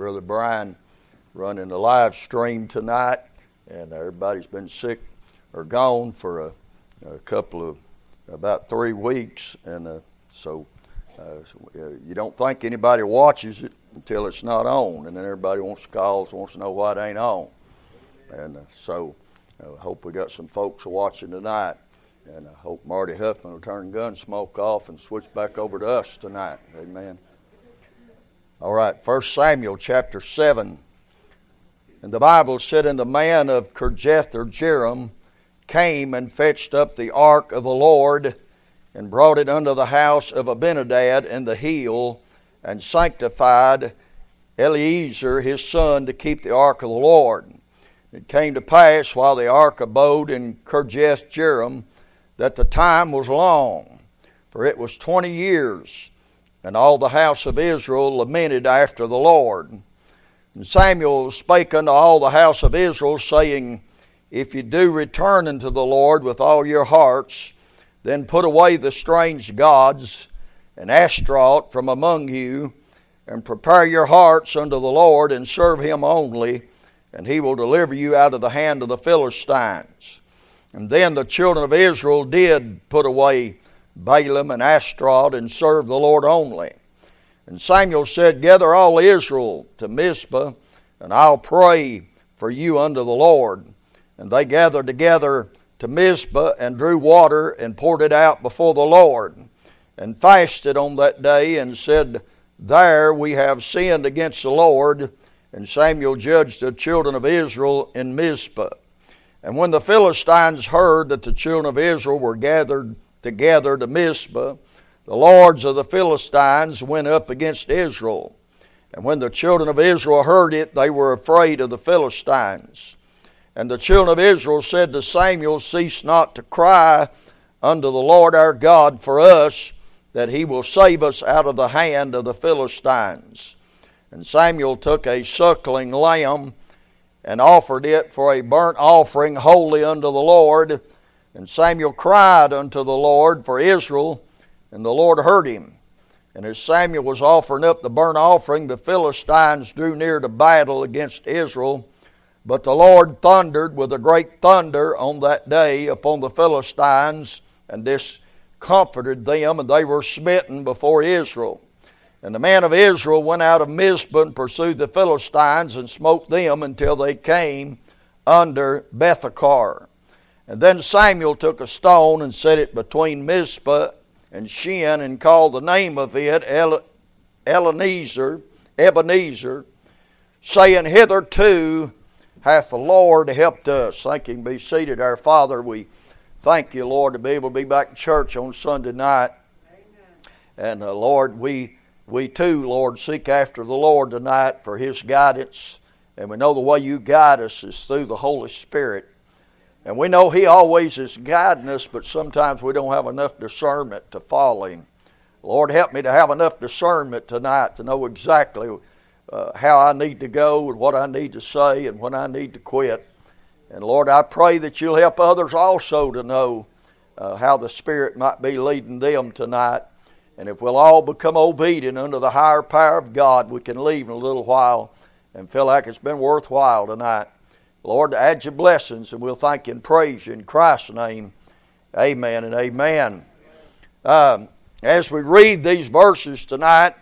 Brother Brian running the live stream tonight, and everybody's been sick or gone for a, a couple of about three weeks, and uh, so uh, you don't think anybody watches it until it's not on, and then everybody wants to call, wants to know why it ain't on, and uh, so I hope we got some folks watching tonight. And I hope Marty Huffman will turn Gunsmoke off and switch back over to us tonight. Amen. All right, 1 Samuel chapter 7. And the Bible said, And the man of Kirjath or Jearim came and fetched up the ark of the Lord and brought it unto the house of Abinadab in the hill and sanctified Eleazar his son to keep the ark of the Lord. It came to pass while the ark abode in Kirjath Jearim that the time was long, for it was twenty years and all the house of Israel lamented after the Lord. And Samuel spake unto all the house of Israel, saying, If ye do return unto the Lord with all your hearts, then put away the strange gods and Ashtaroth from among you, and prepare your hearts unto the Lord, and serve him only, and he will deliver you out of the hand of the Philistines. And then the children of Israel did put away Baalim and Ashtaroth and serve the Lord only. And Samuel said, Gather all Israel to Mizpah, and I'll pray for you unto the Lord. And they gathered together to Mizpah and drew water and poured it out before the Lord, and fasted on that day and said, There we have sinned against the Lord. And Samuel judged the children of Israel in Mizpah. And when the Philistines heard that the children of Israel were gathered together to Mizpah, the lords of the Philistines went up against Israel. And when the children of Israel heard it, they were afraid of the Philistines. And the children of Israel said to Samuel, Cease not to cry unto the Lord our God for us, that he will save us out of the hand of the Philistines. And Samuel took a suckling lamb and offered it for a burnt offering holy unto the Lord and Samuel cried unto the Lord for Israel, and the Lord heard him. And as Samuel was offering up the burnt offering, the Philistines drew near to battle against Israel. But the Lord thundered with a great thunder on that day upon the Philistines, and discomforted them, and they were smitten before Israel. And the man of Israel went out of Mizpah and pursued the Philistines and smote them until they came under Bethekar. And then Samuel took a stone and set it between Mizpah and Shen and called the name of it El- Ebenezer, Ebenezer, saying, Hitherto hath the Lord helped us. Thank you. Be seated, our Father. We thank you, Lord, to be able to be back in church on Sunday night. Amen. And uh, Lord, we we too, Lord, seek after the Lord tonight for His guidance. And we know the way you guide us is through the Holy Spirit. And we know He always is guiding us, but sometimes we don't have enough discernment to follow Him. Lord, help me to have enough discernment tonight to know exactly uh, how I need to go and what I need to say and when I need to quit. And Lord, I pray that you'll help others also to know uh, how the Spirit might be leading them tonight. And if we'll all become obedient under the higher power of God, we can leave in a little while and feel like it's been worthwhile tonight. Lord, add your blessings, and we'll thank you and praise you in Christ's name. Amen and amen. Um, as we read these verses tonight,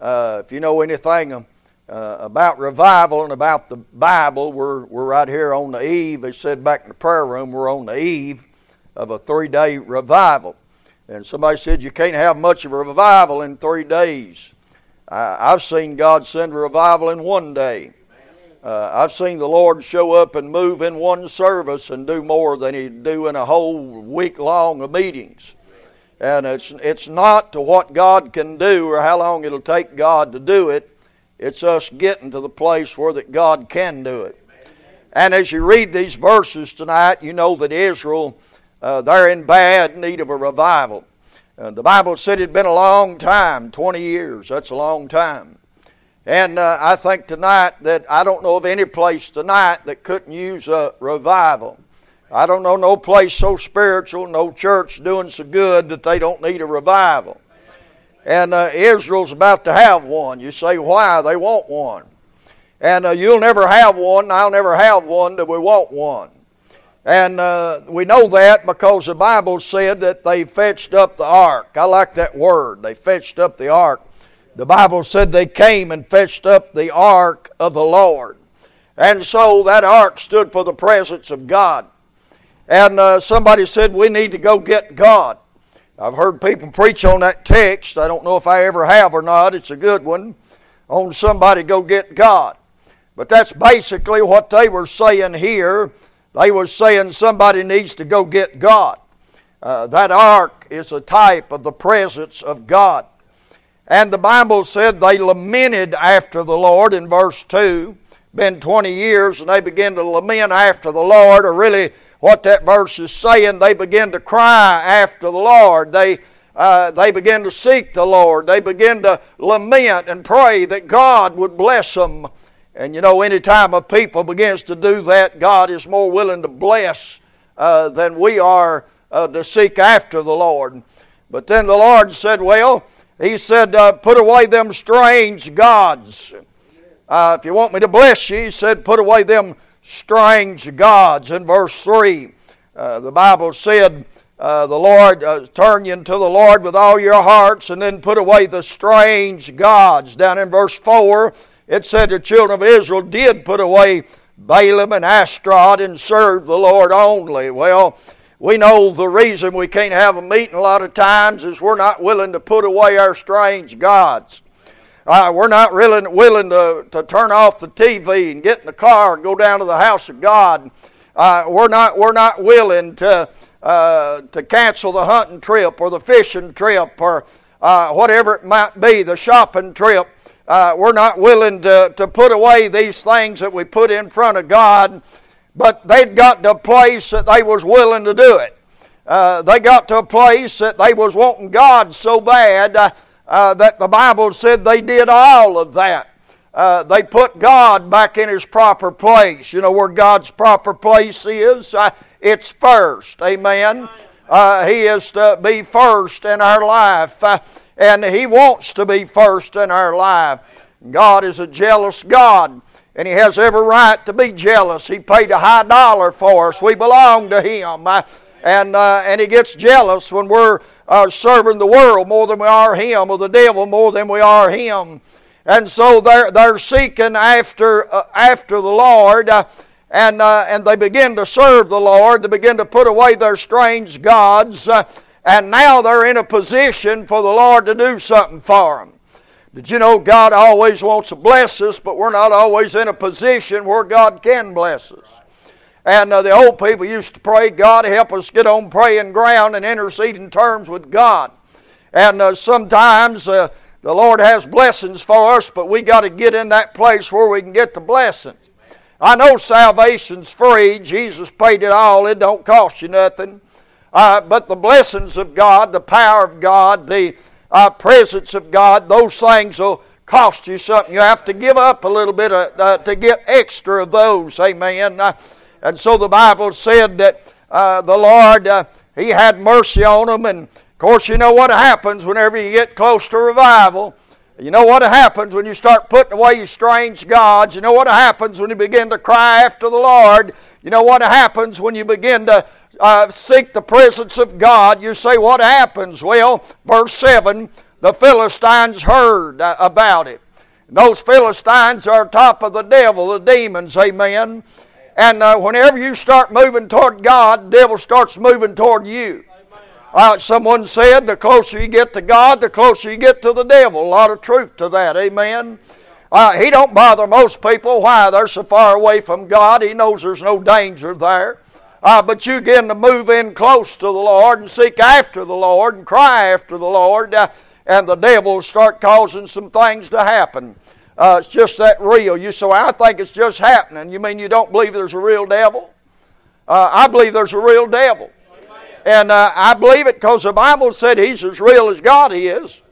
uh, if you know anything uh, about revival and about the Bible, we're, we're right here on the eve. They said back in the prayer room, we're on the eve of a three day revival. And somebody said you can't have much of a revival in three days. I've seen God send a revival in one day. Uh, I've seen the Lord show up and move in one service and do more than He'd do in a whole week long of meetings. And it's, it's not to what God can do or how long it'll take God to do it. It's us getting to the place where that God can do it. And as you read these verses tonight, you know that Israel, uh, they're in bad need of a revival. Uh, the Bible said it'd been a long time 20 years. That's a long time. And uh, I think tonight that I don't know of any place tonight that couldn't use a revival. I don't know no place so spiritual, no church doing so good that they don't need a revival. And uh, Israel's about to have one. You say, why? They want one. And uh, you'll never have one, I'll never have one till we want one. And uh, we know that because the Bible said that they fetched up the ark. I like that word. They fetched up the ark. The Bible said they came and fetched up the ark of the Lord. And so that ark stood for the presence of God. And uh, somebody said, We need to go get God. I've heard people preach on that text. I don't know if I ever have or not. It's a good one. On somebody go get God. But that's basically what they were saying here they were saying somebody needs to go get God. Uh, that ark is a type of the presence of God. And the Bible said they lamented after the Lord in verse 2. Been 20 years and they began to lament after the Lord, or really what that verse is saying, they began to cry after the Lord. They, uh, they began to seek the Lord. They began to lament and pray that God would bless them and you know, any time a people begins to do that, God is more willing to bless uh, than we are uh, to seek after the Lord. But then the Lord said, Well, He said, uh, Put away them strange gods. Uh, if you want me to bless you, He said, Put away them strange gods. In verse 3, uh, the Bible said, uh, the Lord, uh, turn you to the Lord with all your hearts, and then put away the strange gods. Down in verse 4, it said the children of Israel did put away Balaam and Ashtaroth and serve the Lord only. Well, we know the reason we can't have a meeting a lot of times is we're not willing to put away our strange gods. Uh, we're not really willing to, to turn off the TV and get in the car and go down to the house of God. Uh, we're not we're not willing to uh, to cancel the hunting trip or the fishing trip or uh, whatever it might be, the shopping trip uh, we're not willing to, to put away these things that we put in front of God, but they'd got to a place that they was willing to do it. Uh, they got to a place that they was wanting God so bad uh, uh that the Bible said they did all of that. Uh, they put God back in His proper place. You know where God's proper place is? Uh, it's first. Amen. he is to be first in our life and He wants to be first in our life. God is a jealous God, and He has every right to be jealous. He paid a high dollar for us. We belong to Him. And, uh, and He gets jealous when we're uh, serving the world more than we are Him, or the devil more than we are Him. And so they're, they're seeking after, uh, after the Lord. Uh, and, uh, and they begin to serve the Lord. They begin to put away their strange gods. Uh, and now they're in a position for the Lord to do something for them. Did you know God always wants to bless us, but we're not always in a position where God can bless us? And uh, the old people used to pray, God help us get on praying ground and interceding terms with God. And uh, sometimes uh, the Lord has blessings for us, but we got to get in that place where we can get the blessings. I know salvation's free. Jesus paid it all. It don't cost you nothing. Uh, but the blessings of God, the power of God, the uh, presence of God, those things will cost you something. You have to give up a little bit of, uh, to get extra of those. Amen. Uh, and so the Bible said that uh, the Lord, uh, He had mercy on them. And of course, you know what happens whenever you get close to revival. You know what happens when you start putting away your strange gods. You know what happens when you begin to cry after the Lord. You know what happens when you begin to uh, seek the presence of God, you say, What happens? Well, verse 7 the Philistines heard uh, about it. Those Philistines are top of the devil, the demons, amen. And uh, whenever you start moving toward God, the devil starts moving toward you. Uh, someone said, the closer you get to God, the closer you get to the devil. A lot of truth to that, amen. Uh, he don't bother most people. Why? They're so far away from God. He knows there's no danger there. Uh, but you begin to move in close to the Lord and seek after the Lord and cry after the Lord, uh, and the devil start causing some things to happen. Uh, it's just that real. You say, I think it's just happening. You mean you don't believe there's a real devil? Uh, I believe there's a real devil. And uh, I believe it because the Bible said he's as real as God is.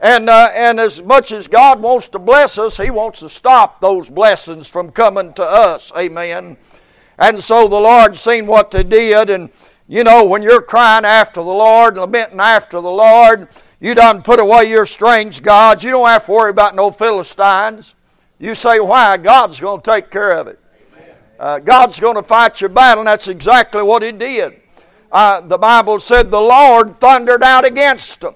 And, uh, and as much as God wants to bless us, He wants to stop those blessings from coming to us. Amen. And so the Lord seen what they did, and you know, when you're crying after the Lord, and lamenting after the Lord, you done put away your strange gods. You don't have to worry about no Philistines. You say, why? God's going to take care of it. Uh, God's going to fight your battle, and that's exactly what He did. Uh, the Bible said the Lord thundered out against them.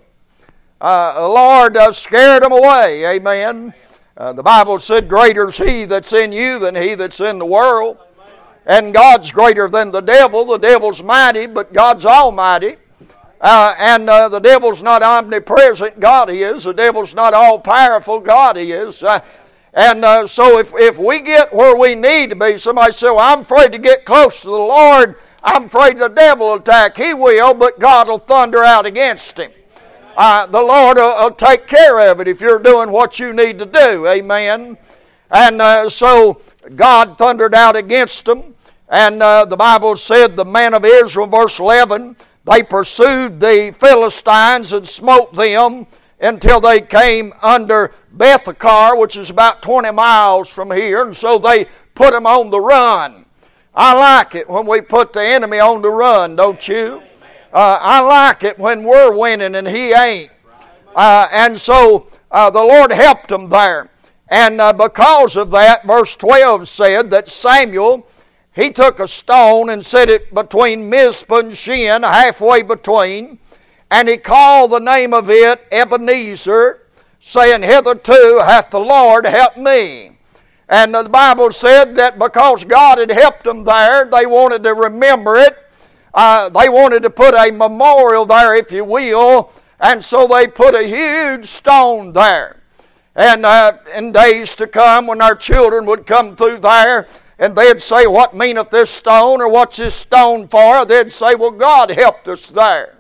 Uh, the Lord uh, scared them away. Amen. Uh, the Bible said, Greater is He that's in you than He that's in the world. And God's greater than the devil. The devil's mighty, but God's almighty. Uh, and uh, the devil's not omnipresent, God is. The devil's not all powerful, God is. Uh, and uh, so if, if we get where we need to be, somebody say, well, I'm afraid to get close to the Lord. I'm afraid the devil will attack. He will, but God will thunder out against him. Uh, the Lord will, will, take care of it if you're doing what you need to do. Amen. And uh, so God thundered out against them. And the Bible said the man of Israel, verse 11, they pursued the Philistines and smote them until they came under Bethakar, which is about 20 miles from here, and so they put them on the run. I like it when we put the enemy on the run, don't you? Uh, I like it when we're winning and he ain't. Uh, and so uh, the Lord helped them there. And uh, because of that, verse 12 said that Samuel he took a stone and set it between Mizpah and Shen, halfway between, and he called the name of it Ebenezer, saying, Hitherto hath the Lord helped me. And the Bible said that because God had helped them there, they wanted to remember it. Uh, they wanted to put a memorial there, if you will, and so they put a huge stone there. And uh, in days to come, when our children would come through there, and they'd say, What meaneth this stone, or what's this stone for? They'd say, Well, God helped us there.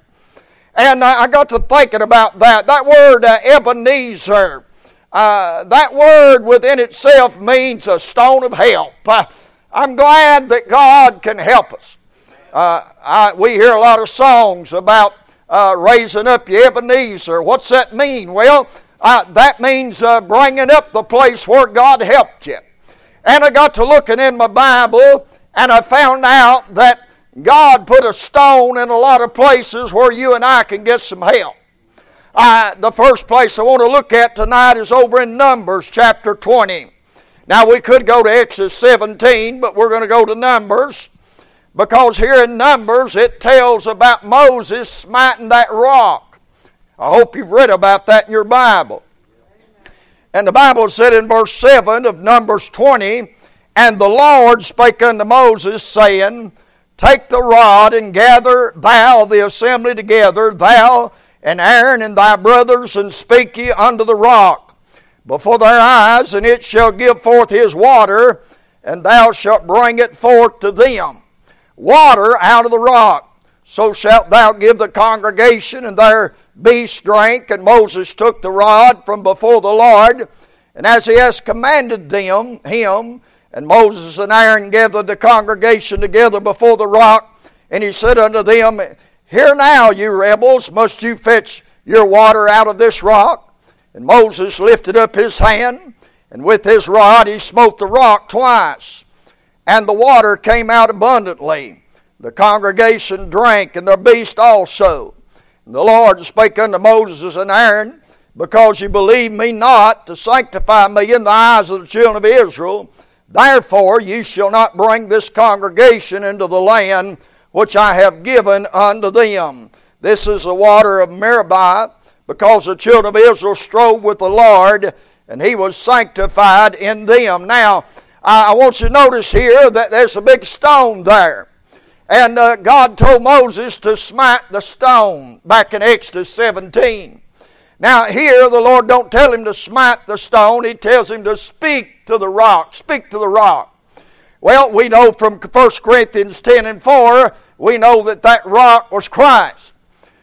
And I got to thinking about that. That word uh, Ebenezer, uh, that word within itself means a stone of help. Uh, I'm glad that God can help us. Uh, I, we hear a lot of songs about uh, raising up your Ebenezer. What's that mean? Well, uh, that means bringing up the place where God helped you. And I got to looking in my Bible and I found out that God put a stone in a lot of places where you and I can get some help. Uh, the first place I want to look at tonight is over in Numbers chapter 20. Now, we could go to Exodus 17, but we're going to go to Numbers because here in Numbers it tells about Moses smiting that rock. I hope you've read about that in your Bible. And the Bible said in verse 7 of Numbers 20, And the Lord spake unto Moses, saying, Take the rod and gather thou the assembly together, thou and Aaron and thy brothers, and speak ye unto the rock before their eyes, and it shall give forth his water, and thou shalt bring it forth to them. Water out of the rock. So shalt thou give the congregation and their beast drank, And Moses took the rod from before the Lord, and as he has commanded them, him, and Moses and Aaron gathered the congregation together before the rock, and he said unto them, Hear now, you rebels, must you fetch your water out of this rock? And Moses lifted up his hand, and with his rod he smote the rock twice, and the water came out abundantly. The congregation drank, and their beast also. The Lord spake unto Moses and Aaron, Because ye believe me not to sanctify me in the eyes of the children of Israel, therefore ye shall not bring this congregation into the land which I have given unto them. This is the water of Meribah, because the children of Israel strove with the Lord, and he was sanctified in them. Now, I want you to notice here that there's a big stone there. And uh, God told Moses to smite the stone back in Exodus 17. Now here the Lord don't tell him to smite the stone, he tells him to speak to the rock. Speak to the rock. Well, we know from 1 Corinthians 10 and 4, we know that that rock was Christ.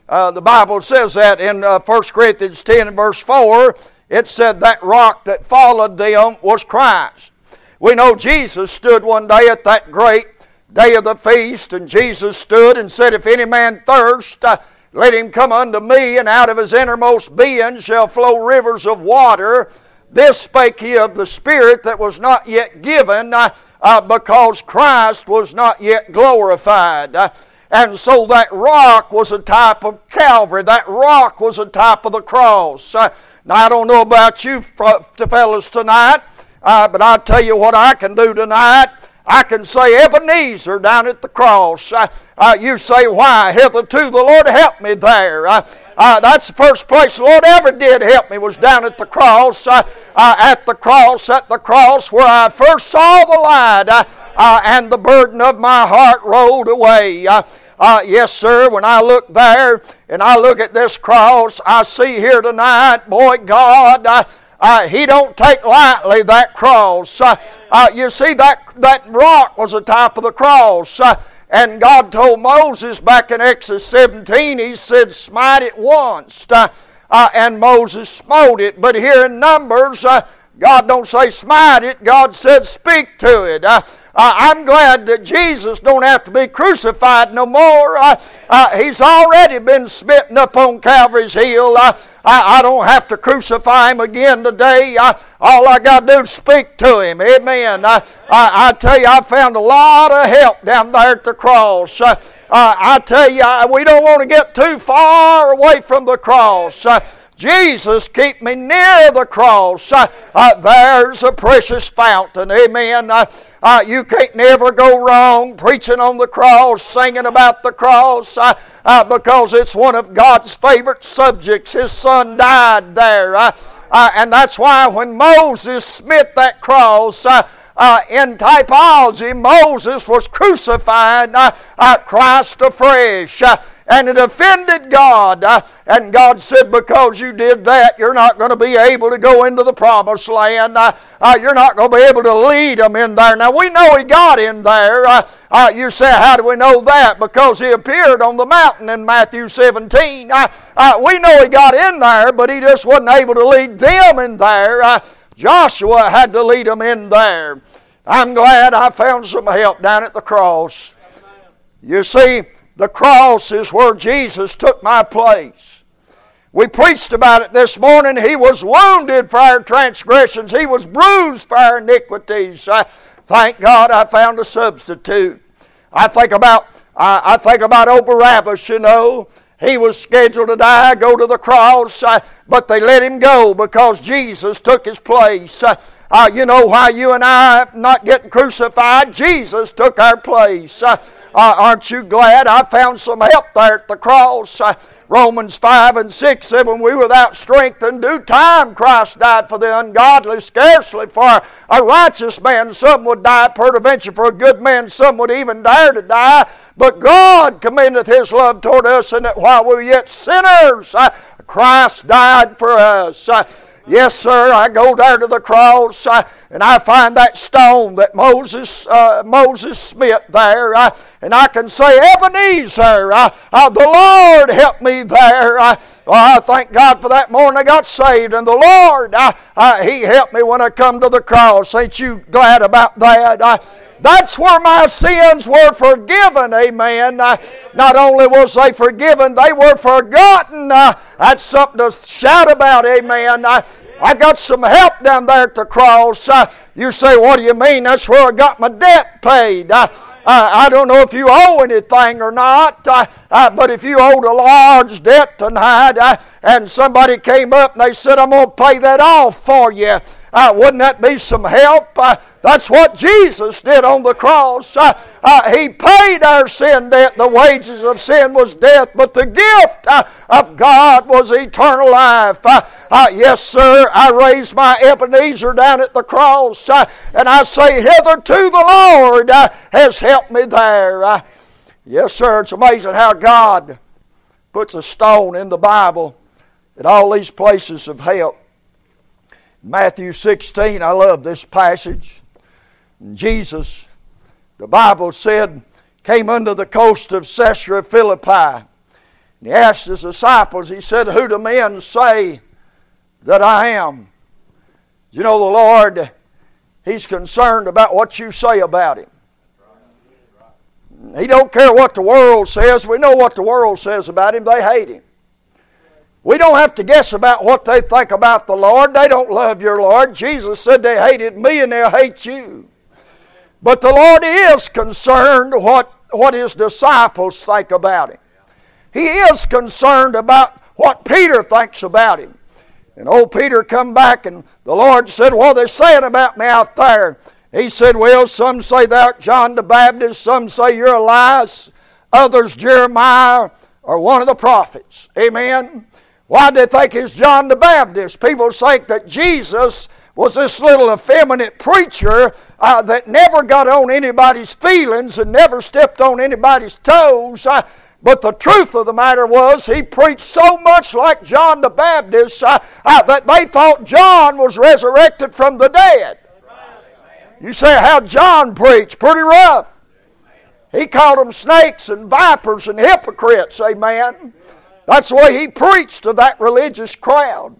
Uh, the Bible says that in uh, 1 Corinthians 10 and verse 4, it said that rock that followed them was Christ. We know Jesus stood one day at that great day of the feast, and Jesus stood and said, If any man thirst, uh, let him come unto me, and out of his innermost being shall flow rivers of water. This spake he of the Spirit that was not yet given, uh, uh, because Christ was not yet glorified. Uh, and so that rock was a type of Calvary. That rock was a type of the cross. Uh, now, I don't know about you fellas tonight, but I'll tell you what I can do tonight. I can say Ebenezer down at the cross. Uh, uh, you say, why? Hitherto the Lord helped me there. Uh, uh, that's the first place the Lord ever did help me was down at the cross. Uh, uh, at the cross, at the cross where I first saw the light uh, and the burden of my heart rolled away. yes, sir, when I look there and I look at this cross, I see here tonight, boy, God, uh, he don't take lightly that cross. Uh, uh, you see, that, that rock was the top of the cross. Uh, and God told Moses back in Exodus 17, He said, Smite it once. Uh, uh, and Moses smote it. But here in Numbers, God don't say smite it. God said speak to it. Uh, I'm glad that Jesus don't have to be crucified no more. Uh, uh, he's already been smitten up on Calvary's hill. Uh, I, I, don't have to crucify him again today. Uh, all I got to do is speak to him. Amen. I, I, tell you, I found a lot of help down there at the cross. Uh, I tell you, we don't want to get too far away from the cross. Jesus, keep me near the cross. Uh, uh, there's a precious fountain. Amen. Uh, you can't never go wrong preaching on the cross, singing about the cross, uh, uh, because it's one of God's favorite subjects. His son died there. and that's why when Moses smit that cross, uh, in typology, Moses was crucified, uh, uh, Christ afresh and it offended God. Uh, and God said, Because you did that, you're not going to be able to go into the promised land. Uh, uh, you're not going to be able to lead them in there. Now, we know He got in there. You say, How do we know that? Because He appeared on the mountain in Matthew 17. Uh, we know He got in there, but He just wasn't able to lead them in there. Joshua had to lead them in there. I'm glad I found some help down at the cross. You see, the cross is where Jesus took my place. We preached about it this morning. He was wounded for our transgressions, He was bruised for our iniquities. Uh, thank God I found a substitute. I think about uh, I think about Barabbas, you know. He was scheduled to die, go to the cross, uh, but they let him go because Jesus took his place. Uh, uh, you know why you and I not getting crucified? Jesus took our place. Aren't you glad I found some help there at the cross? Romans 5 and 6 said, When we without strength in due time, Christ died for the ungodly. Scarcely for a righteous man some would die, peradventure for a good man some would even dare to die. But God commendeth His love toward us, and that while we were yet sinners, Christ died for us. Yes, sir. I go there to the cross uh, and I find that stone that Moses uh, Moses smit there, uh, and I can say, Ebenezer, uh, uh, the Lord helped me there. Uh, I thank God for that morning I got saved, and the Lord I, I, He helped me when I come to the cross. Ain't you glad about that? That's where my sins were forgiven, amen. Uh, not only was they forgiven, they were forgotten. Uh, that's something to shout about, amen. Uh, I got some help down there at the cross. You say, what do you mean? That's where I got my debt paid. I don't know if you owe anything or not, but if you owed a large debt tonight and somebody came up and they said, I'm going to pay that off for you, uh, wouldn't that be some help? Uh, that's what Jesus did on the cross. Uh, uh, he paid our sin debt. The wages of sin was death, but the gift uh, of God was eternal life. Uh, yes, sir, I raised my Ebenezer down at the cross, and I say, Hitherto the Lord has helped me there. yes, sir, it's amazing how God puts a stone in the Bible at all these places of help. Matthew 16, I love this passage. Jesus, the Bible said, came unto the coast of Caesarea Philippi. And he asked his disciples, he said, Who do men say that I am? You know, the Lord, He's concerned about what you say about Him. He don't care what the world says. We know what the world says about Him. They hate Him. We don't have to guess about what they think about the Lord. They don't love your Lord. Jesus said they hated me and they'll hate you. But the Lord is concerned what, what his disciples think about him. He is concerned about what Peter thinks about him. And old Peter come back, and the Lord said, What are they saying about me out there? He said, Well, some say thou art John the Baptist, some say you're Elias, others Jeremiah or one of the prophets. Amen. Why did they think it's John the Baptist? People think that Jesus was this little effeminate preacher uh, that never got on anybody's feelings and never stepped on anybody's toes. Uh, but the truth of the matter was, he preached so much like John the Baptist uh, uh that they thought John was resurrected from the dead. You say, how John preached? Pretty rough. He called them snakes and vipers and hypocrites, amen. That's the way he preached to that religious crowd.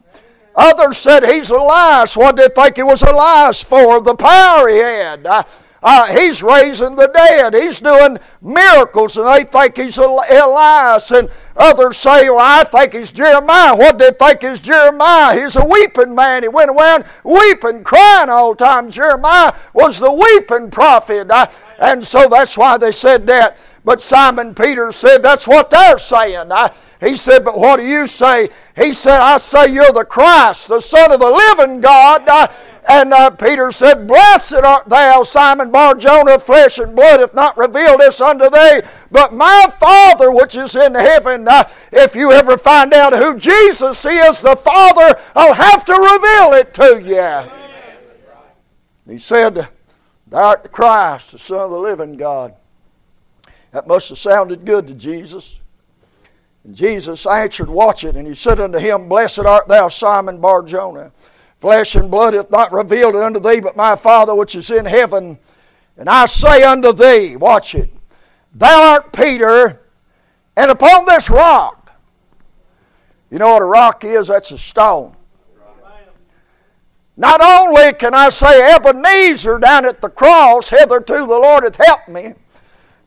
Others said he's Elias. What did they think he was Elias for? The power he had. Uh, uh, he's raising the dead. He's doing miracles, and they think he's Elias. And others say, well, I think he's Jeremiah. What did they think is Jeremiah? He's a weeping man. He went around weeping, crying all the time. Jeremiah was the weeping prophet. Uh, and so that's why they said that. But Simon Peter said, that's what they're saying. Uh, he said, But what do you say? He said, I say you're the Christ, the Son of the living God. Uh, and uh, Peter said, Blessed art thou, Simon Bar Jonah, flesh and blood hath not revealed this unto thee, but my Father which is in heaven. Uh, if you ever find out who Jesus is, the Father will have to reveal it to you. He said, Thou art the Christ, the Son of the living God. That must have sounded good to Jesus. And Jesus answered, Watch it. And he said unto him, Blessed art thou, Simon Bar Jonah. Flesh and blood hath not revealed it unto thee, but my Father which is in heaven. And I say unto thee, watch it, Thou art Peter, and upon this rock, you know what a rock is? That's a stone. Not only can I say Ebenezer down at the cross, hitherto the Lord hath helped me,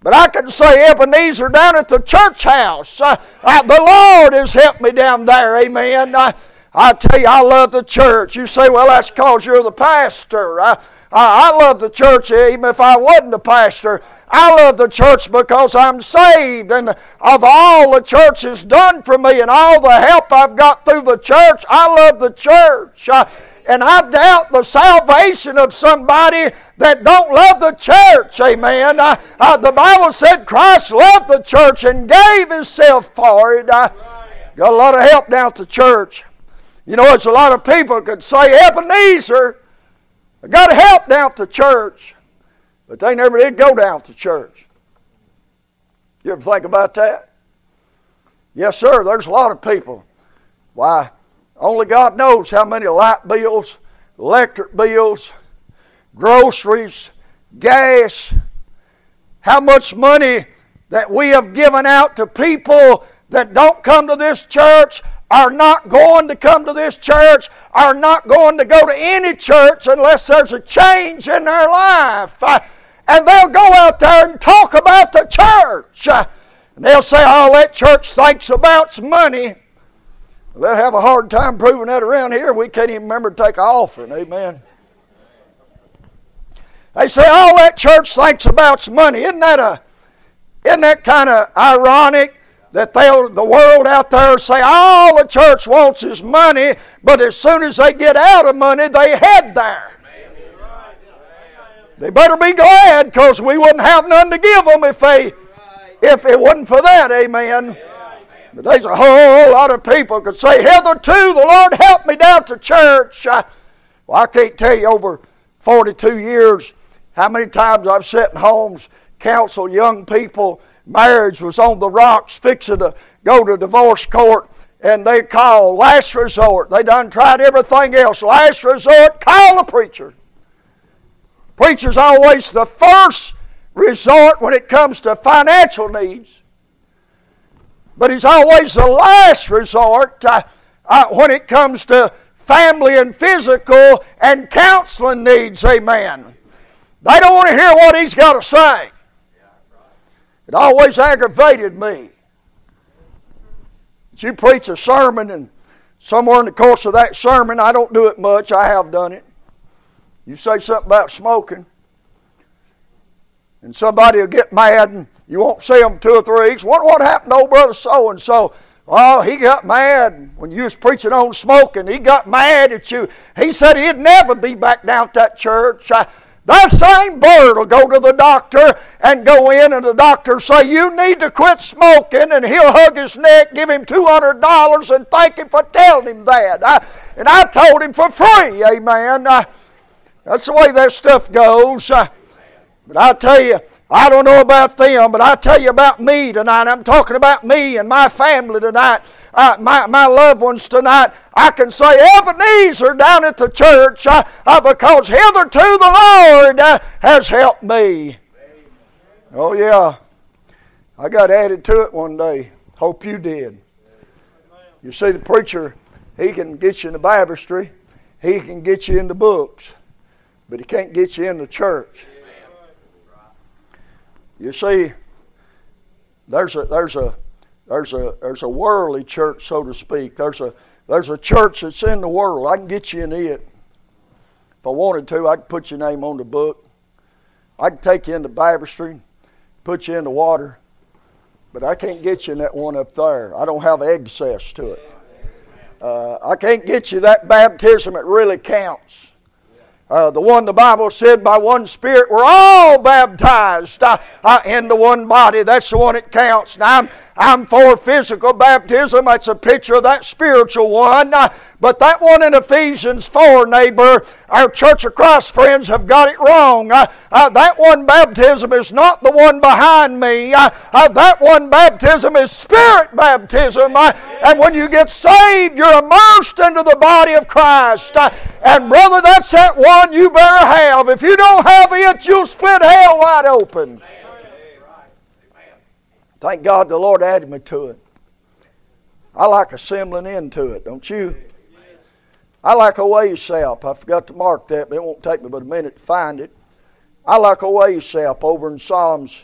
but I can say Ebenezer down at the church house. Uh, uh, the Lord has helped me down there. Amen. Uh, I tell you, I love the church. You say, well, that's because you're the pastor. I, I, I love the church even if I wasn't the pastor. I love the church because I'm saved. And of all the church has done for me and all the help I've got through the church, I love the church. Uh, and I doubt the salvation of somebody that don't love the church. Amen. Uh, uh, the Bible said Christ loved the church and gave Himself for it. Uh, got a lot of help down at the church. You know, it's a lot of people could say, Ebenezer, I got help down at the church, but they never did go down to church. You ever think about that? Yes, sir. There's a lot of people. Why? Only God knows how many light bills, electric bills, groceries, gas, how much money that we have given out to people that don't come to this church, are not going to come to this church, are not going to go to any church unless there's a change in their life. Uh, and they'll go out there and talk about the church. Uh, and they'll say, all that church thinks about's money. They'll have a hard time proving that around here. We can't even remember to take an offering. Amen. They say all that church thinks about's money. Isn't that a isn't that kind of ironic that they'll the world out there say all the church wants is money, but as soon as they get out of money, they head there. They better be glad because we wouldn't have none to give them if they if it wasn't for that. Amen. But there's a whole lot of people could say, Hitherto the Lord helped me down to church. I, well, I can't tell you over 42 years how many times I've sat in homes, counsel young people. Marriage was on the rocks, fixing to go to divorce court, and they call last resort. They done tried everything else. Last resort, call the preacher. Preacher's always the first resort when it comes to financial needs but he's always the last resort uh, uh, when it comes to family and physical and counseling needs. Amen. They don't want to hear what he's got to say. It always aggravated me. You preach a sermon and somewhere in the course of that sermon, I don't do it much, I have done it. You say something about smoking, and somebody will get mad and you won't see them two or three weeks. What, what happened to old brother so and so? Oh, he got mad when you was preaching on smoking. He got mad at you. He said he'd never be back down at that church. I, that same bird will go to the doctor and go in, and the doctor say, "You need to quit smoking," and he'll hug his neck, give him two hundred dollars, and thank him for telling him that. I, and I told him for free, Amen. I, that's the way that stuff goes. I, but I tell you, I don't know about them, but I tell you about me tonight. I'm talking about me and my family tonight, uh, my, my loved ones tonight. I can say Ebenezer down at the church uh, uh, because hitherto the Lord uh, has helped me. Oh, yeah. I got added to it one day. Hope you did. You see, the preacher, he can get you in the baptistry, he can get you in the books, but he can't get you in the church. You see, there's a there's a there's a there's a worldly church, so to speak. There's a there's a church that's in the world. I can get you in it. If I wanted to, I could put your name on the book. I could take you into baptistry, put you in the water, but I can't get you in that one up there. I don't have access to it. Uh, I can't get you that baptism that really counts. Uh, the one the Bible said, by one Spirit, we're all baptized uh, uh, into one body. That's the one that counts. Now, I'm, I'm for physical baptism. That's a picture of that spiritual one. Uh, but that one in Ephesians 4, neighbor, our Church of Christ friends have got it wrong. Uh, uh, that one baptism is not the one behind me. Uh, uh that one baptism is spirit baptism. Uh, and when you get saved, you're immersed into the body of Christ. And brother, that's that one you better have. If you don't have it, you'll split hell wide open. Thank God the Lord added me to it. I like assembling into it, don't you? I like a Asaph. I forgot to mark that, but it won't take me but a minute to find it. I like a Asaph over in Psalms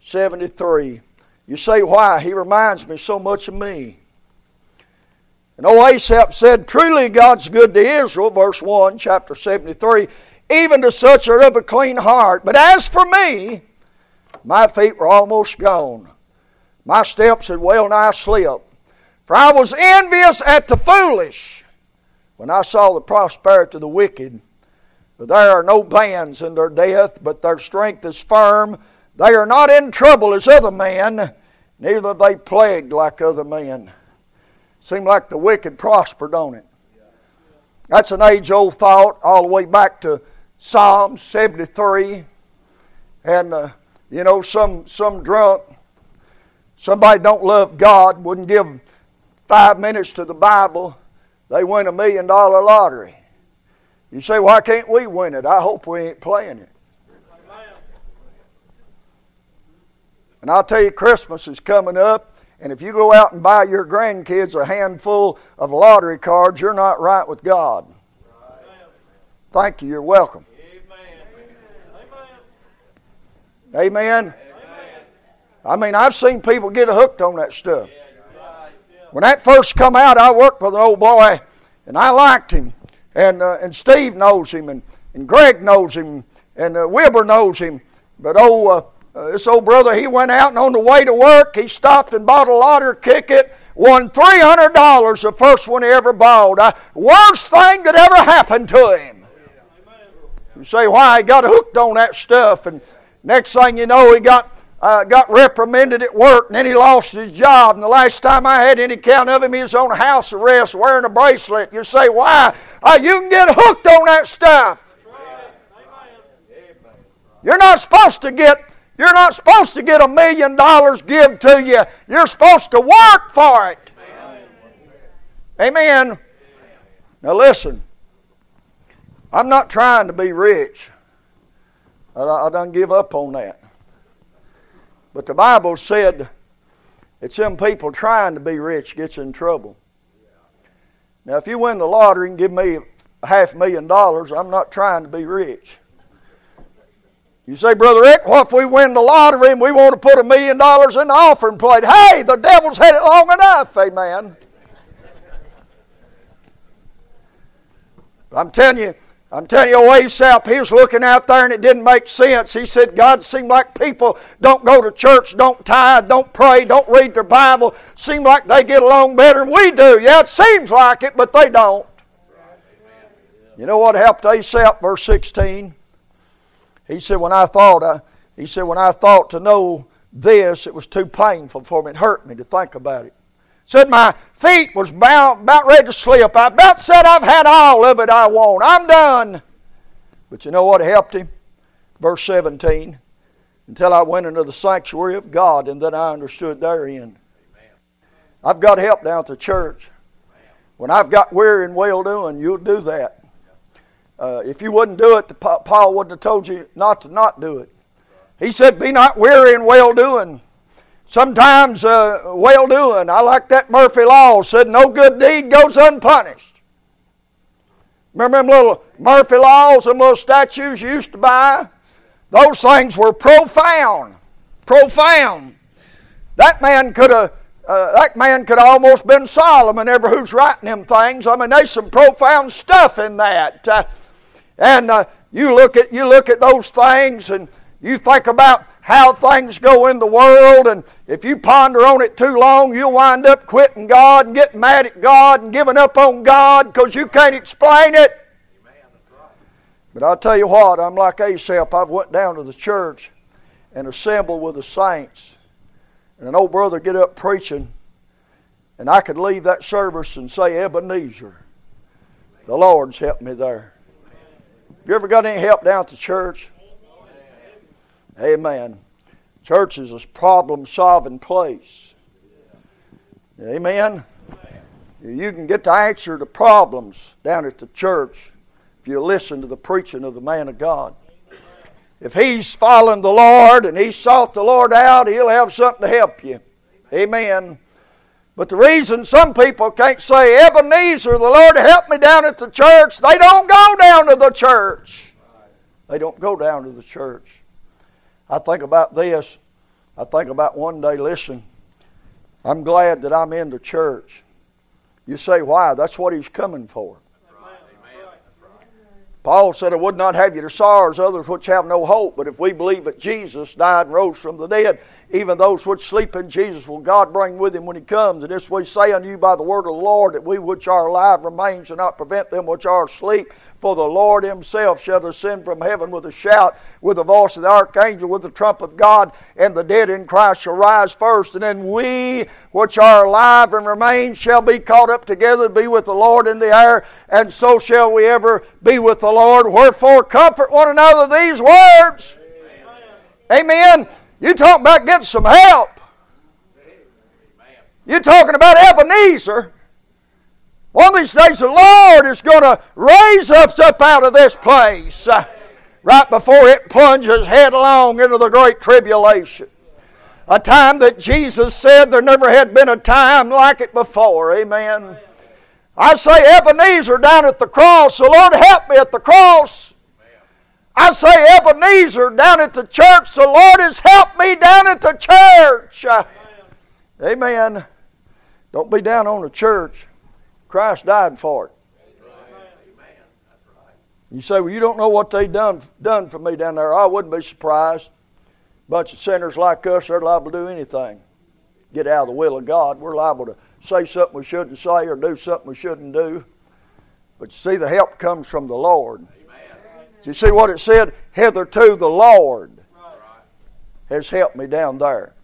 73. You say, why? He reminds me so much of me. And O Asaph said, Truly God's good to Israel, verse 1, chapter 73, even to such are of a clean heart. But as for me, my feet were almost gone. My steps had well nigh slipped. For I was envious at the foolish when I saw the prosperity of the wicked, For there are no bands in their death, but their strength is firm. They are not in trouble as other men, neither are they plagued like other men. Seem like the wicked prosper, don't it? That's an age old thought, all the way back to Psalm 73. And, uh, you know, some, some drunk, somebody don't love God, wouldn't give five minutes to the Bible they win a million dollar lottery. You say, why can't we win it? I hope we ain't playing it. And I'll tell you, Christmas is coming up, and if you go out and buy your grandkids a handful of lottery cards, you're not right with God. Thank you. You're welcome. Amen. Amen. I mean, I've seen people get hooked on that stuff. When that first come out, I worked with an old boy, and I liked him. And, uh, and Steve knows him, and, and Greg knows him, and uh, Wilbur knows him. But oh, uh, uh, this old brother, he went out, and on the way to work, he stopped and bought a lottery ticket, won $300, the first one he ever bought. Uh, worst thing that ever happened to him. You say, why? He got hooked on that stuff, and next thing you know, he got uh, got reprimanded at work and then he lost his job. And the last time I had any count of him, he was on house arrest wearing a bracelet. You say, why? Uh, you can get hooked on that stuff. You're not supposed to get you're not supposed to get a million dollars given to you. You're supposed to work for it. Amen. Now listen. I'm not trying to be rich. I, I done give up on that. But the Bible said that some people trying to be rich gets in trouble. Now, if you win the lottery and give me a half million dollars, I'm not trying to be rich. You say, Brother Rick, what if we win the lottery and we want to put a million dollars in the offering plate? Hey, the devil's had it long enough, amen. I'm telling you, I'm telling you, Asaph, he was looking out there and it didn't make sense. He said, God seemed like people don't go to church, don't tithe, don't pray, don't read their Bible. Seem like they get along better than we do. Yeah, it seems like it, but they don't. You know what helped Asaph, verse 16? He said, when I thought, I, he said, when I thought to know this, it was too painful for me. It hurt me to think about it. Said my feet was about, about ready to slip. I about said I've had all of it I want. I'm done. But you know what helped him? Verse 17. Until I went into the sanctuary of God and then I understood therein. I've got help down at the church. When I've got weary and well doing, you'll do that. Uh, if you wouldn't do it, Paul wouldn't have told you not to not do it. He said, Be not weary in well doing. Sometimes uh, well doing. I like that Murphy Law said, No good deed goes unpunished. Remember them little Murphy Laws, them little statues you used to buy? Those things were profound. Profound. That man could have. Uh, that man could have almost been Solomon, ever who's writing them things. I mean, there's some profound stuff in that. Uh, and uh, you look at you look at those things, and you think about how things go in the world, and if you ponder on it too long, you'll wind up quitting God and getting mad at God and giving up on God because you can't explain it. But I'll tell you what, I'm like Asaph. I've went down to the church and assembled with the saints, and an old brother get up preaching, and I could leave that service and say, Ebenezer, the Lord's helped me there. You ever got any help down at the church? Amen. Church is a problem solving place. Amen. You can get the answer to problems down at the church if you listen to the preaching of the man of God. If he's following the Lord and he sought the Lord out, he'll have something to help you. Amen. But the reason some people can't say, Ebenezer, the Lord help me down at the church, they don't go down to the church. They don't go down to the church. I think about this. I think about one day, listen, I'm glad that I'm in the church. You say, why? That's what he's coming for. Paul said, I would not have you to sorrow as others which have no hope, but if we believe that Jesus died and rose from the dead, even those which sleep in Jesus will God bring with him when he comes. And this we say unto you by the word of the Lord, that we which are alive remain shall not prevent them which are asleep. For the Lord himself shall descend from heaven with a shout, with the voice of the archangel, with the trump of God, and the dead in Christ shall rise first. And then we which are alive and remain shall be caught up together to be with the Lord in the air, and so shall we ever be with the Lord. Wherefore comfort one another these words. Amen. Amen. You talking about getting some help. You're talking about Ebenezer. One of these days, the Lord is going to raise us up out of this place uh, right before it plunges headlong into the great tribulation. A time that Jesus said there never had been a time like it before. Amen. I say, Ebenezer down at the cross, the Lord help me at the cross. I say, Ebenezer down at the church, the Lord has helped me down at the church. Amen. Don't be down on the church. Christ died for it. You say, well, you don't know what they done done for me down there. I wouldn't be surprised. Bunch of sinners like us, they're liable to do anything. Get out of the will of God. We're liable to say something we shouldn't say or do something we shouldn't do. But you see, the help comes from the Lord. Amen. You see what it said? Hitherto the Lord has helped me down there.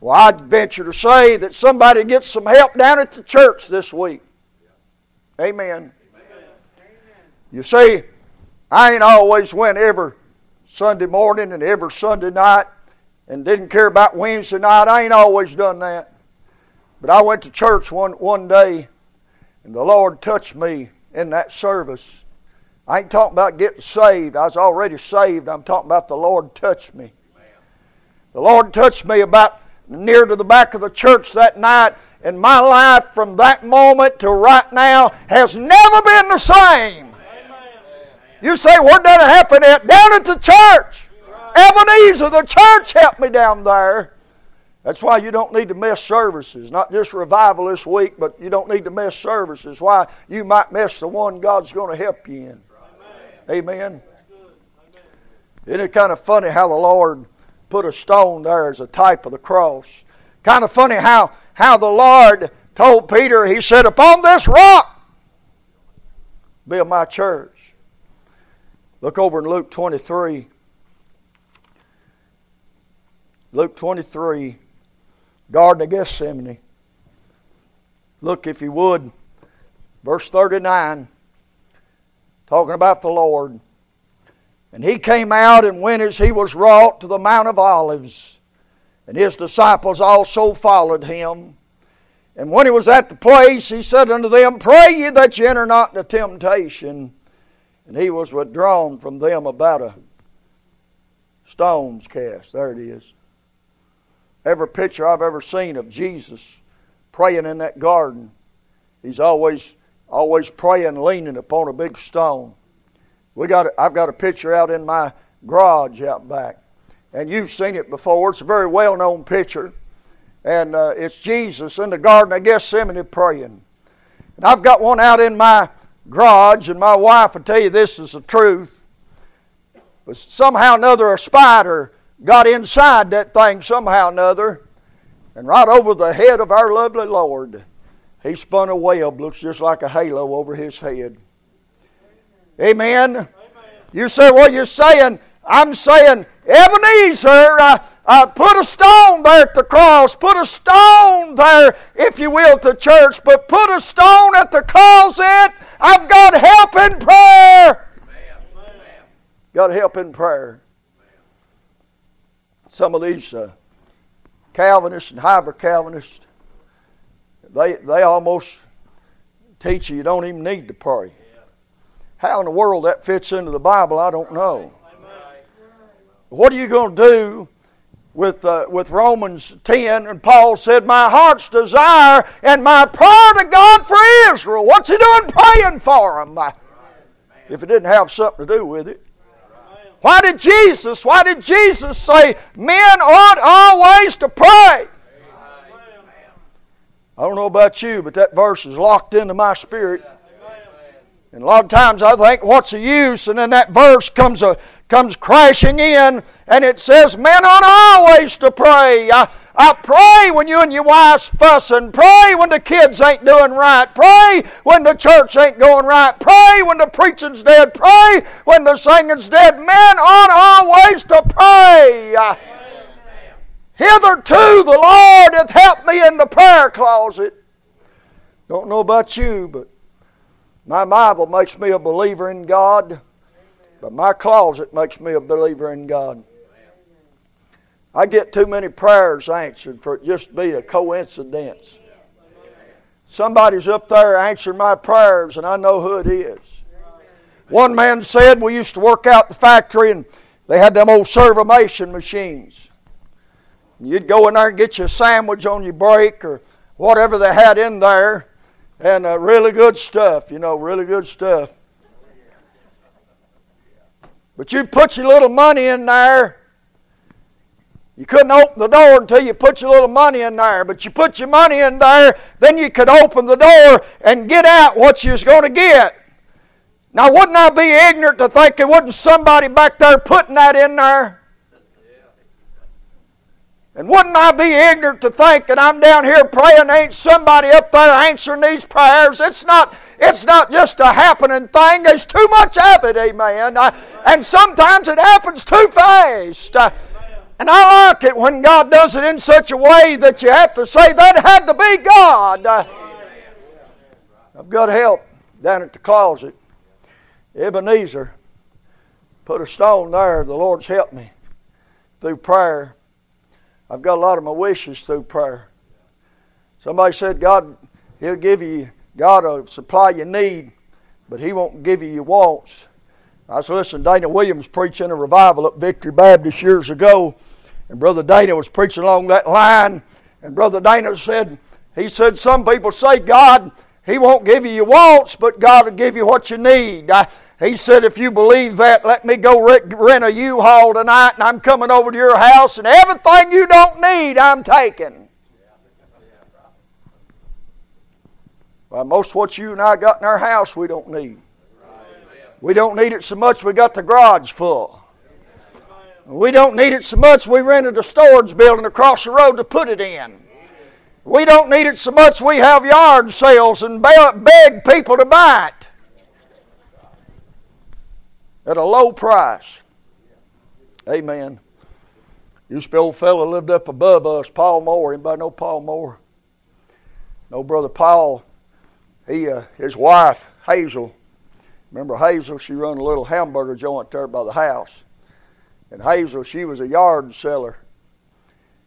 Well, I'd venture to say that somebody gets some help down at the church this week. Amen. Amen. You see, I ain't always went every Sunday morning and every Sunday night and didn't care about Wednesday night. I ain't always done that. But I went to church one, one day and the Lord touched me in that service. I ain't talking about getting saved. I was already saved. I'm talking about the Lord touched me. The Lord touched me about near to the back of the church that night and my life from that moment to right now has never been the same. You say, where did it happen at? Down at the church. Ebenezer, the church helped me down there. That's why you don't need to miss services. Not just revival this week, but you don't need to miss services. Why? You might miss the one God's going to help you in. Amen. Isn't it kind of funny how the Lord put a stone there as a type of the cross? Kind of funny how, how the Lord told Peter, He said, Upon this rock build my church. Look over in Luke 23. Luke 23, Garden of Gethsemane. Look, if you would, verse 39, talking about the Lord. And he came out and went as he was wrought to the Mount of Olives, and his disciples also followed him. And when he was at the place, he said unto them, Pray ye that ye enter not into temptation. And he was withdrawn from them about a stone's cast. There it is. Every picture I've ever seen of Jesus praying in that garden, he's always always praying, leaning upon a big stone. We got I've got a picture out in my garage out back, and you've seen it before. It's a very well-known picture, and uh, it's Jesus in the Garden of Gethsemane praying. And I've got one out in my garage, and my wife will tell you this is the truth. But somehow or another, a spider got inside that thing somehow or another, and right over the head of our lovely Lord, he spun a web, looks just like a halo over his head. Amen. Amen. You say, well, you're saying, I'm saying, Ebenezer, uh, uh, put a stone there at the cross. Put a stone there, if you will, to church. But put a stone at the closet. I've got help in prayer. Got help in prayer. Some of these uh, Calvinists and hyper Calvinists, they, they almost teach you you don't even need to pray. How in the world that fits into the Bible, I don't know. What are you going to do with, uh, with Romans 10? And Paul said, My heart's desire and my prayer to God for Israel. What's he doing praying for them? If it didn't have something to do with it. Why did Jesus, why did Jesus say men ought always to pray? I don't know about you, but that verse is locked into my spirit. And a lot of times I think, what's the use? And then that verse comes, a, comes crashing in, and it says, Men ought always to pray. I, I pray when you and your wife's fussing. Pray when the kids ain't doing right. Pray when the church ain't going right. Pray when the preaching's dead. Pray when the singing's dead. Men ought always to pray. Hitherto the Lord hath helped me in the prayer closet. Don't know about you, but my Bible makes me a believer in God, but my closet makes me a believer in God. I get too many prayers answered for it just to be a coincidence. Somebody's up there answering my prayers, and I know who it is. One man said we used to work out the factory, and they had them old servomation machines. You'd go in there and get you a sandwich on your break or whatever they had in there and uh, really good stuff, you know, really good stuff. But you'd put your little money in there. You couldn't open the door until you put your little money in there. But you put your money in there, then you could open the door and get out what you was going to get. Now, wouldn't I be ignorant to think there wasn't somebody back there putting that in there? And wouldn't I be ignorant to think that I'm down here praying, ain't somebody up there answering these prayers? It's not, it's not just a happening thing. There's too much of it, amen. I, and sometimes it happens too fast. Uh, and I like it when God does it in such a way that you have to say, that had to be God. Uh, I've got help down at the closet. Ebenezer put a stone there. The Lord's helped me through prayer. I've got a lot of my wishes through prayer. Somebody said, God, He'll give you, God will supply your need, but He won't give you your wants. I was listening to Dana Williams preaching a revival at Victory Baptist years ago, and Brother Dana was preaching along that line, and Brother Dana said, he said, some people say, God, He won't give you your wants, but God will give you what you need. I, he said, If you believe that, let me go rent a U Haul tonight, and I'm coming over to your house, and everything you don't need, I'm taking. Well, most what you and I got in our house, we don't need. We don't need it so much we got the garage full. We don't need it so much we rented a storage building across the road to put it in. We don't need it so much we have yard sales and beg people to buy it at a low price. Amen. Used to be old fellow lived up above us, Paul Moore. Anybody know Paul Moore? No, brother Paul. He, uh, his wife Hazel. Remember Hazel? She run a little hamburger joint there by the house. And Hazel, she was a yard seller.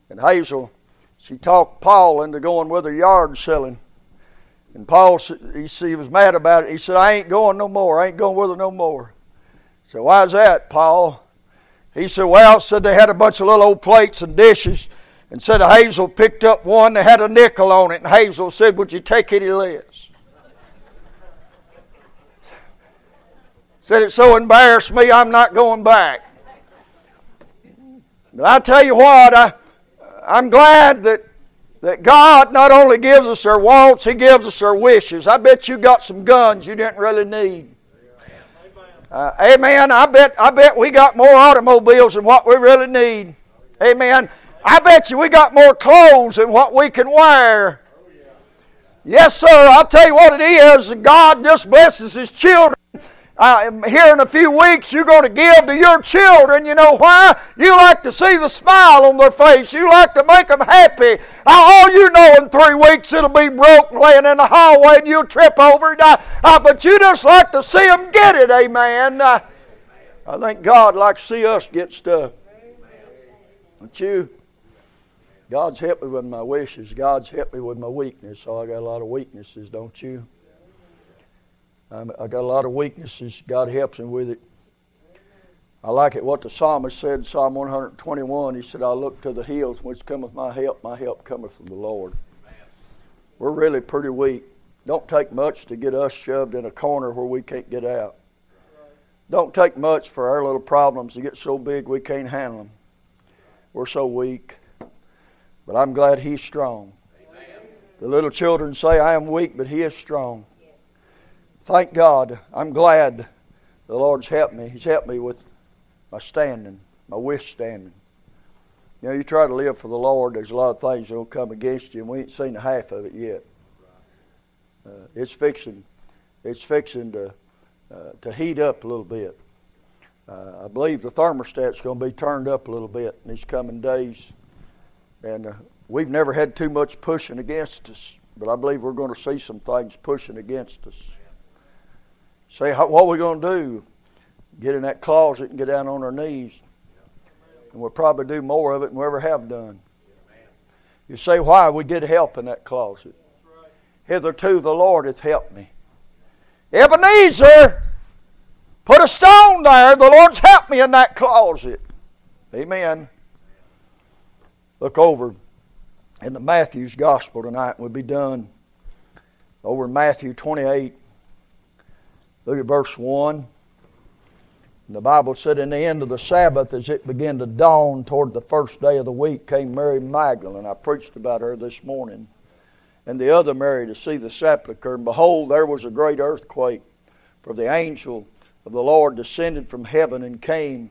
And Hazel, she talked Paul into going with her yard selling. And Paul, he, he was mad about it. He said, I ain't going no more. I ain't going with her no more. So why's that, Paul? He said, Well, said they had a bunch of little old plates and dishes, and said Hazel picked up one that had a nickel on it, and Hazel said, Would you take any less? said it so embarrassed me, I'm not going back. But I tell you what, I, I'm glad that, that God not only gives us our wants, He gives us our wishes. I bet you got some guns you didn't really need. Uh, amen. I bet, I bet we got more automobiles than what we really need. Amen. I bet you we got more clothes than what we can wear. Yes, sir. I'll tell you what it is. God just blesses His children uh, here in a few weeks you're going to give to your children. You know why? You like to see the smile on their face. You like to make them happy. All you know in three weeks it'll be broke laying in the hallway and you'll trip over it. Uh, uh, but you just like to see them get it. Amen. I think God likes to see us get stuff. Don't you? God's helped me with my wishes. God's helped me with my weakness. So I got a lot of weaknesses, don't you? I'm, I got a lot of weaknesses. God helps me with it. I like it what the psalmist said, in Psalm 121. He said, I look to the hills which cometh my help. My help cometh from the Lord. We're really pretty weak. Don't take much to get us shoved in a corner where we can't get out. Don't take much for our little problems to get so big we can't handle them. We're so weak. But I'm glad He's strong. The little children say, I am weak, but He is strong. Thank God. I'm glad the Lord's helped me. He's helped me with my standing, my wish standing. You know, you try to live for the Lord, there's a lot of things that'll come against you, and we ain't seen the half of it yet. Uh, it's fixing, it's fixing to uh, to heat up a little bit. Uh, I believe the thermostat's going to be turned up a little bit in these coming days, and uh, we've never had too much pushing against us, but I believe we're going to see some things pushing against us. Say, what are we going to do? Get in that closet and get down on our knees. And we'll probably do more of it than we ever have done. You say, why? We get help in that closet. Hitherto the Lord hath helped me. Ebenezer, put a stone there. The Lord's helped me in that closet. Amen. Look over in the Matthew's Gospel tonight. We'll be done over in Matthew 28. Look at verse 1. The Bible said, In the end of the Sabbath, as it began to dawn toward the first day of the week, came Mary Magdalene. I preached about her this morning. And the other Mary to see the sepulchre. And behold, there was a great earthquake. For the angel of the Lord descended from heaven and came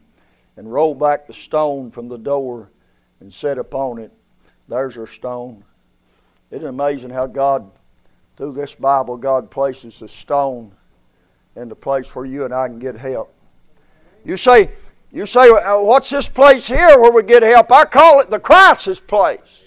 and rolled back the stone from the door and set upon it. There's her stone. Isn't it amazing how God, through this Bible, God places a stone in the place where you and I can get help. You say, you say, uh, what's this place here where we get help? I call it the crisis place.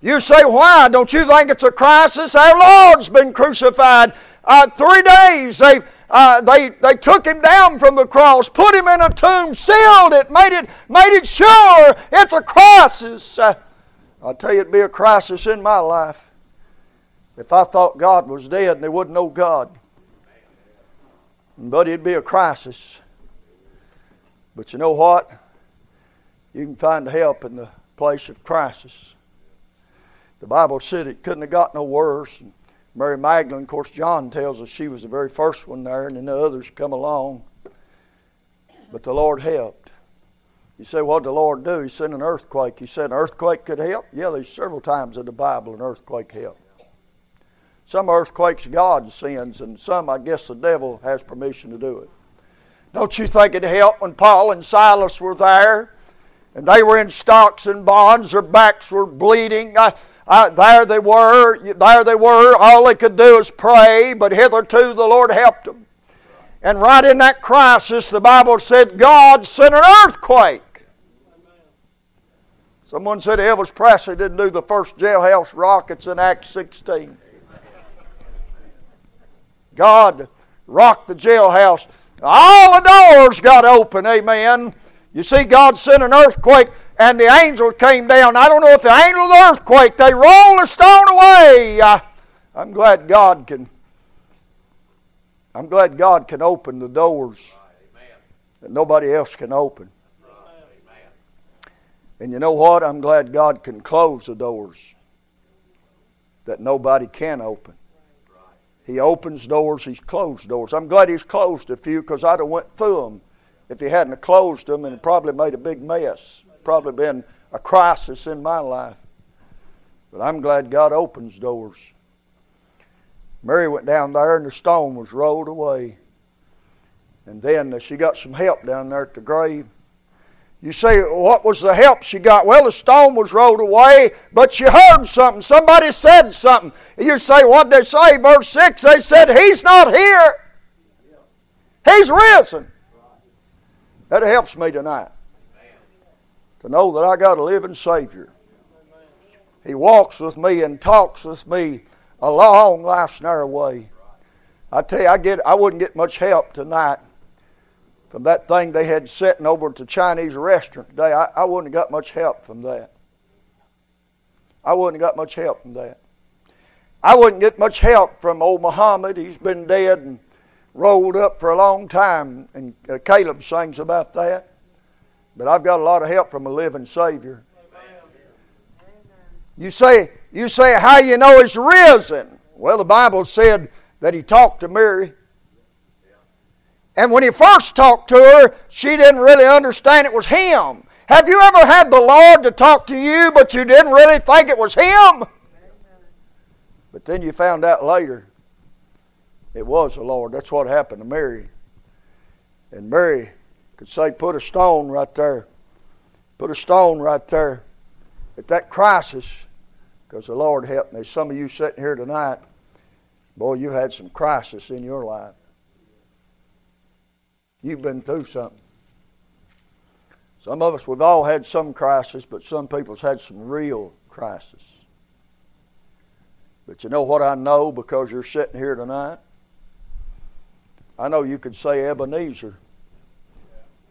You say, why? Don't you think it's a crisis? Our Lord's been crucified. Uh, three days they, uh, they, they took him down from the cross, put him in a tomb, sealed it, made it, made it sure it's a crisis. Uh, I'll tell you, it'd be a crisis in my life if I thought God was dead and there wasn't no God. But it'd be a crisis. But you know what? You can find help in the place of crisis. The Bible said it couldn't have got no worse. And Mary Magdalene, of course, John tells us she was the very first one there, and then the others come along. But the Lord helped. You say, what did the Lord do? He sent an earthquake. He said an earthquake could help? Yeah, there's several times in the Bible an earthquake helped. Some earthquakes God sends, and some I guess the devil has permission to do it. Don't you think it helped when Paul and Silas were there? And they were in stocks and bonds, their backs were bleeding. I, I, there they were, there they were. All they could do is pray, but hitherto the Lord helped them. And right in that crisis, the Bible said God sent an earthquake. Someone said Elvis Presley didn't do the first jailhouse rockets in Acts 16. God rocked the jailhouse. All the doors got open, amen. You see, God sent an earthquake and the angels came down. I don't know if the angel of the earthquake, they rolled the stone away. I, I'm glad God can. I'm glad God can open the doors that nobody else can open. And you know what? I'm glad God can close the doors that nobody can open. He opens doors, He's closed doors. I'm glad He's closed a few because I'd have went through them if He hadn't closed them and probably made a big mess. Probably been a crisis in my life. But I'm glad God opens doors. Mary went down there and the stone was rolled away. And then she got some help down there at the grave. You say, what was the help she got? Well, the stone was rolled away, but she heard something. Somebody said something. You say, what did they say? Verse 6, they said, He's not here. He's risen. That helps me tonight. To know that I got a living Savior. He walks with me and talks with me a long life's narrow way. I tell you, I get I wouldn't get much help tonight from that thing they had sitting over at the Chinese restaurant today. I, I wouldn't have got much help from that. I wouldn't have got much help from that. I wouldn't get much help from old Muhammad. He's been dead and rolled up for a long time, and uh, Caleb sings about that. But I've got a lot of help from a living Savior. You say, you say, how you know He's risen? Well, the Bible said that He talked to Mary. And when he first talked to her, she didn't really understand it was him. Have you ever had the Lord to talk to you, but you didn't really think it was him? But then you found out later it was the Lord. That's what happened to Mary. And Mary could say, Put a stone right there. Put a stone right there at that crisis because the Lord helped me. Some of you sitting here tonight, boy, you had some crisis in your life. You've been through something. Some of us, we've all had some crisis, but some people's had some real crisis. But you know what I know because you're sitting here tonight? I know you could say, Ebenezer,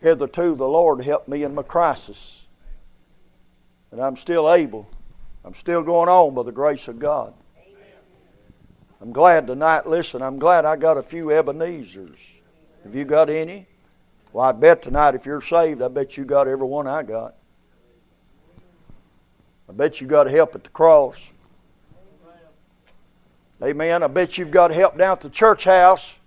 hitherto the Lord helped me in my crisis. And I'm still able. I'm still going on by the grace of God. I'm glad tonight, listen, I'm glad I got a few Ebenezers. Have you got any? Well, I bet tonight if you're saved, I bet you got every one I got. I bet you got help at the cross. Amen. I bet you've got help down at the church house.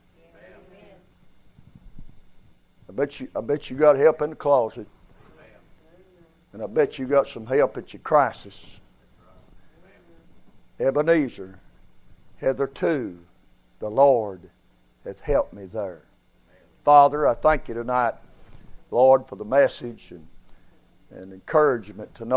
I bet you I bet you got help in the closet. And I bet you got some help at your crisis. Ebenezer, hitherto the Lord hath helped me there. Father, I thank you tonight, Lord, for the message and, and encouragement to know.